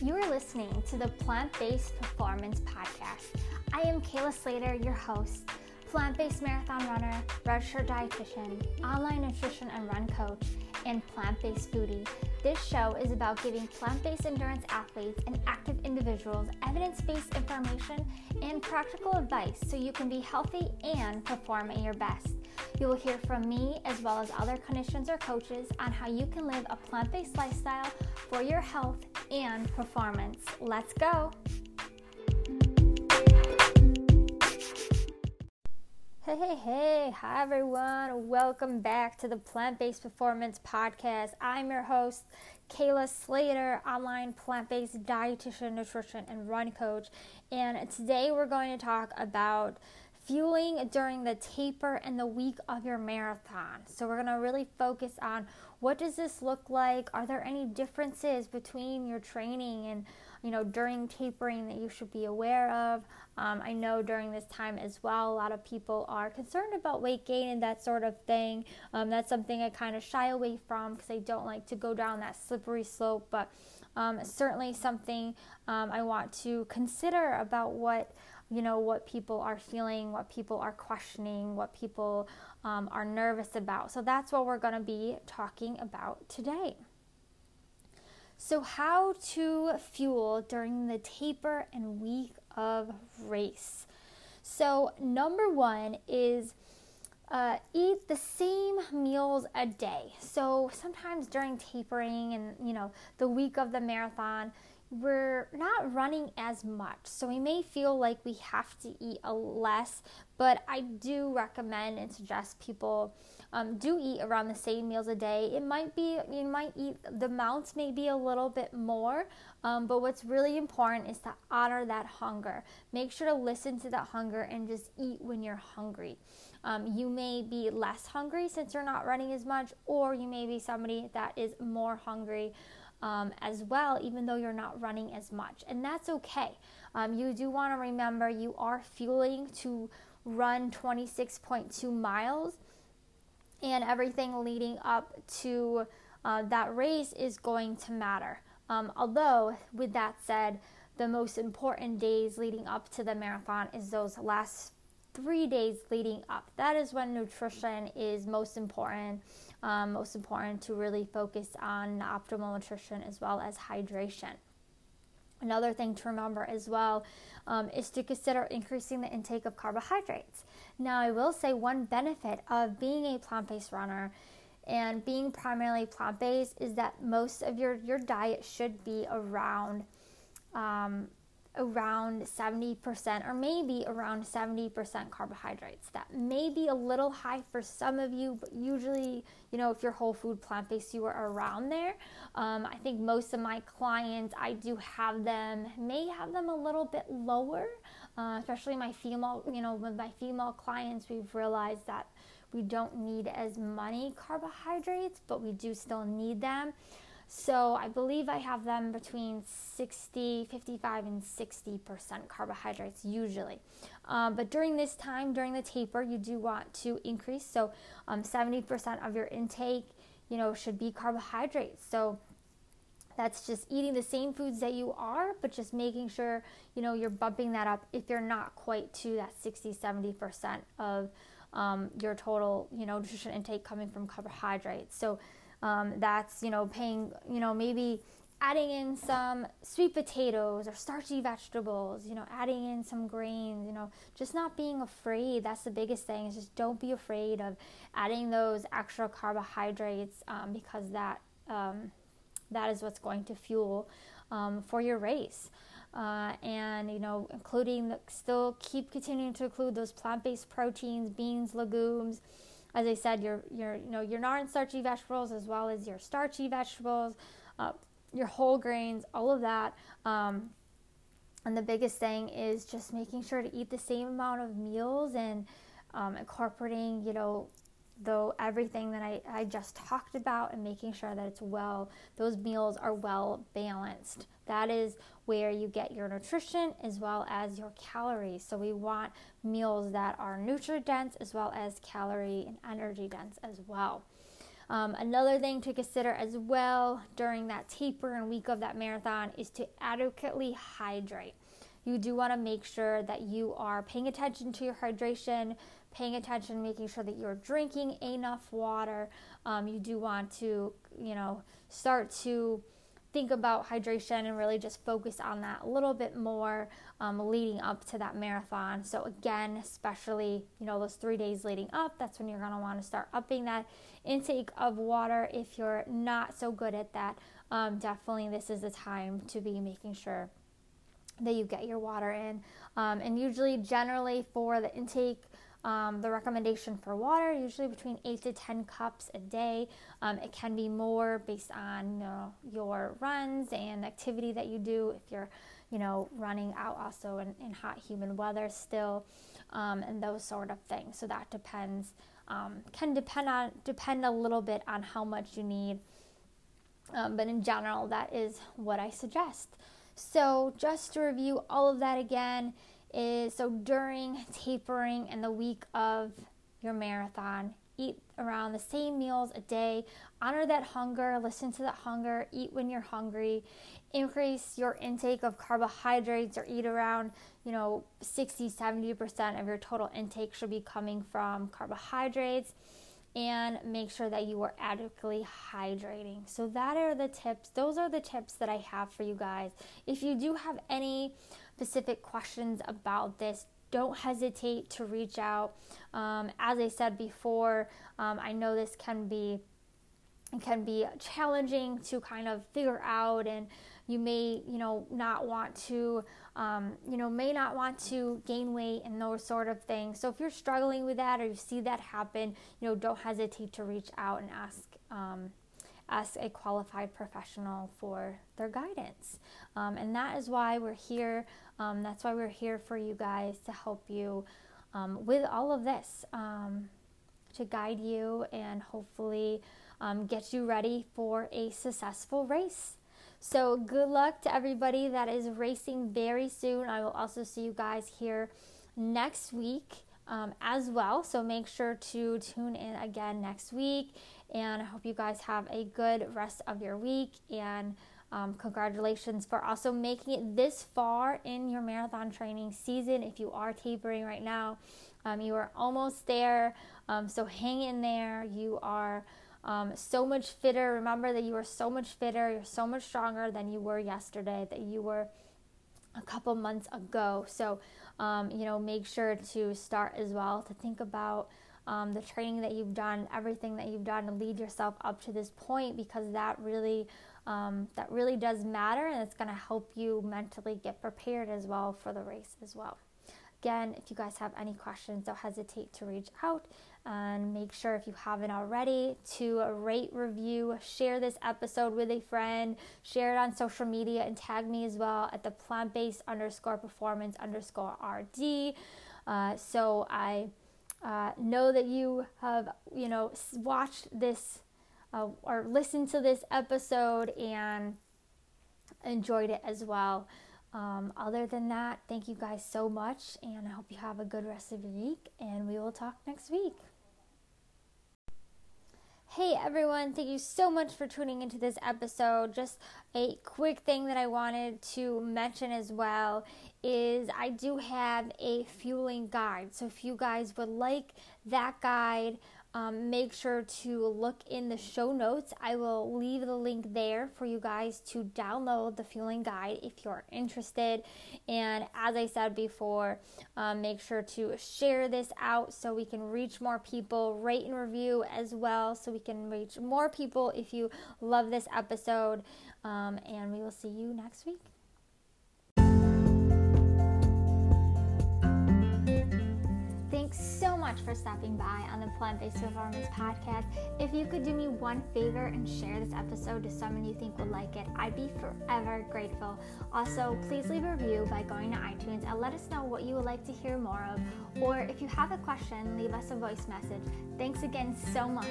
You are listening to the Plant Based Performance Podcast. I am Kayla Slater, your host, plant based marathon runner, registered dietitian, online nutrition and run coach, and plant based foodie. This show is about giving plant based endurance athletes and active individuals evidence based information and practical advice so you can be healthy and perform at your best. You will hear from me as well as other clinicians or coaches on how you can live a plant based lifestyle for your health and performance. Let's go! Hey, hey, hey, hi everyone. Welcome back to the Plant Based Performance Podcast. I'm your host, Kayla Slater, online plant based dietitian, nutrition, and run coach. And today we're going to talk about fueling during the taper and the week of your marathon. So we're going to really focus on what does this look like? Are there any differences between your training and you know during tapering that you should be aware of? Um, I know during this time as well, a lot of people are concerned about weight gain and that sort of thing. Um, that's something I kind of shy away from because I don't like to go down that slippery slope, but um, certainly something um, I want to consider about what you know what people are feeling, what people are questioning, what people um, are nervous about. So that's what we're going to be talking about today. So, how to fuel during the taper and week of race. So, number one is uh, eat the same meals a day. So, sometimes during tapering and you know the week of the marathon, we're not running as much. So we may feel like we have to eat a less, but I do recommend and suggest people um, do eat around the same meals a day. It might be, you might eat, the amounts may be a little bit more, um, but what's really important is to honor that hunger. Make sure to listen to that hunger and just eat when you're hungry. Um, you may be less hungry since you're not running as much, or you may be somebody that is more hungry um, as well, even though you're not running as much. And that's okay. Um, you do want to remember you are fueling to run 26.2 miles, and everything leading up to uh, that race is going to matter. Um, although, with that said, the most important days leading up to the marathon is those last three days leading up. That is when nutrition is most important um, most important to really focus on optimal nutrition as well as hydration. Another thing to remember as well um, is to consider increasing the intake of carbohydrates. Now, I will say one benefit of being a plant based runner and being primarily plant based is that most of your, your diet should be around um, around 70% or maybe around 70% carbohydrates. That may be a little high for some of you, but usually, you know, if you're whole food plant based, you are around there. Um, I think most of my clients, I do have them, may have them a little bit lower, uh, especially my female, you know, with my female clients, we've realized that we don't need as many carbohydrates, but we do still need them. So I believe I have them between 60, 55, and 60% carbohydrates usually. Um, but during this time, during the taper, you do want to increase. So um, 70% of your intake, you know, should be carbohydrates. So that's just eating the same foods that you are, but just making sure, you know, you're bumping that up if you're not quite to that 60, 70% of um, your total, you know, nutrition intake coming from carbohydrates. So um, that's you know paying you know maybe adding in some sweet potatoes or starchy vegetables you know adding in some grains you know just not being afraid. That's the biggest thing is just don't be afraid of adding those extra carbohydrates um, because that um, that is what's going to fuel um, for your race. Uh, and you know including the, still keep continuing to include those plant-based proteins beans legumes as I said, your your you know your non-starchy vegetables as well as your starchy vegetables, uh, your whole grains, all of that. Um, and the biggest thing is just making sure to eat the same amount of meals and um, incorporating, you know, though everything that I, I just talked about and making sure that it's well, those meals are well balanced. That is where you get your nutrition as well as your calories. So we want meals that are nutrient dense as well as calorie and energy dense as well. Um, another thing to consider as well during that taper and week of that marathon is to adequately hydrate. You do want to make sure that you are paying attention to your hydration, paying attention, making sure that you're drinking enough water. Um, you do want to, you know, start to think about hydration and really just focus on that a little bit more um, leading up to that marathon. So again, especially you know those three days leading up, that's when you're gonna want to start upping that intake of water. If you're not so good at that, um, definitely this is the time to be making sure that you get your water in. Um, and usually, generally for the intake um, the recommendation for water usually between 8 to 10 cups a day. Um, it can be more based on you know, your runs and activity that you do. If you're you know running out also in, in hot humid weather still um, and those sort of things. So that depends um, can depend on depend a little bit on how much you need. Um, but in general, that is what I suggest. So, just to review all of that again, is so during tapering and the week of your marathon, eat around the same meals a day. Honor that hunger, listen to that hunger, eat when you're hungry. Increase your intake of carbohydrates or eat around, you know, 60, 70% of your total intake should be coming from carbohydrates and make sure that you are adequately hydrating. So that are the tips. Those are the tips that I have for you guys. If you do have any specific questions about this, don't hesitate to reach out. Um, as I said before, um, I know this can be can be challenging to kind of figure out, and you may you know not want to um, you know may not want to gain weight and those sort of things. So if you're struggling with that or you see that happen, you know don't hesitate to reach out and ask um, ask a qualified professional for their guidance. Um, and that is why we're here. Um, that's why we're here for you guys to help you um, with all of this, um, to guide you and hopefully um, get you ready for a successful race. So, good luck to everybody that is racing very soon. I will also see you guys here next week um, as well. So, make sure to tune in again next week. And I hope you guys have a good rest of your week. And um, congratulations for also making it this far in your marathon training season. If you are tapering right now, um, you are almost there. Um, so hang in there. You are um, so much fitter. Remember that you are so much fitter. You're so much stronger than you were yesterday, that you were a couple months ago. So, um, you know, make sure to start as well to think about. Um, the training that you've done, everything that you've done to lead yourself up to this point, because that really um, that really does matter and it's going to help you mentally get prepared as well for the race as well. Again, if you guys have any questions, don't hesitate to reach out and make sure if you haven't already to rate, review, share this episode with a friend, share it on social media, and tag me as well at the plant based underscore performance underscore RD. Uh, so I uh, know that you have, you know, watched this uh, or listened to this episode and enjoyed it as well. Um, other than that, thank you guys so much, and I hope you have a good rest of your week, and we will talk next week. Hey everyone, thank you so much for tuning into this episode. Just a quick thing that I wanted to mention as well is I do have a fueling guide. So if you guys would like that guide, um, make sure to look in the show notes. I will leave the link there for you guys to download the fueling guide if you're interested. And as I said before, um, make sure to share this out so we can reach more people, rate and review as well so we can reach more people if you love this episode. Um, and we will see you next week. Much for stopping by on the Plant Based Performance Podcast. If you could do me one favor and share this episode to someone you think would like it, I'd be forever grateful. Also, please leave a review by going to iTunes and let us know what you would like to hear more of. Or if you have a question, leave us a voice message. Thanks again so much.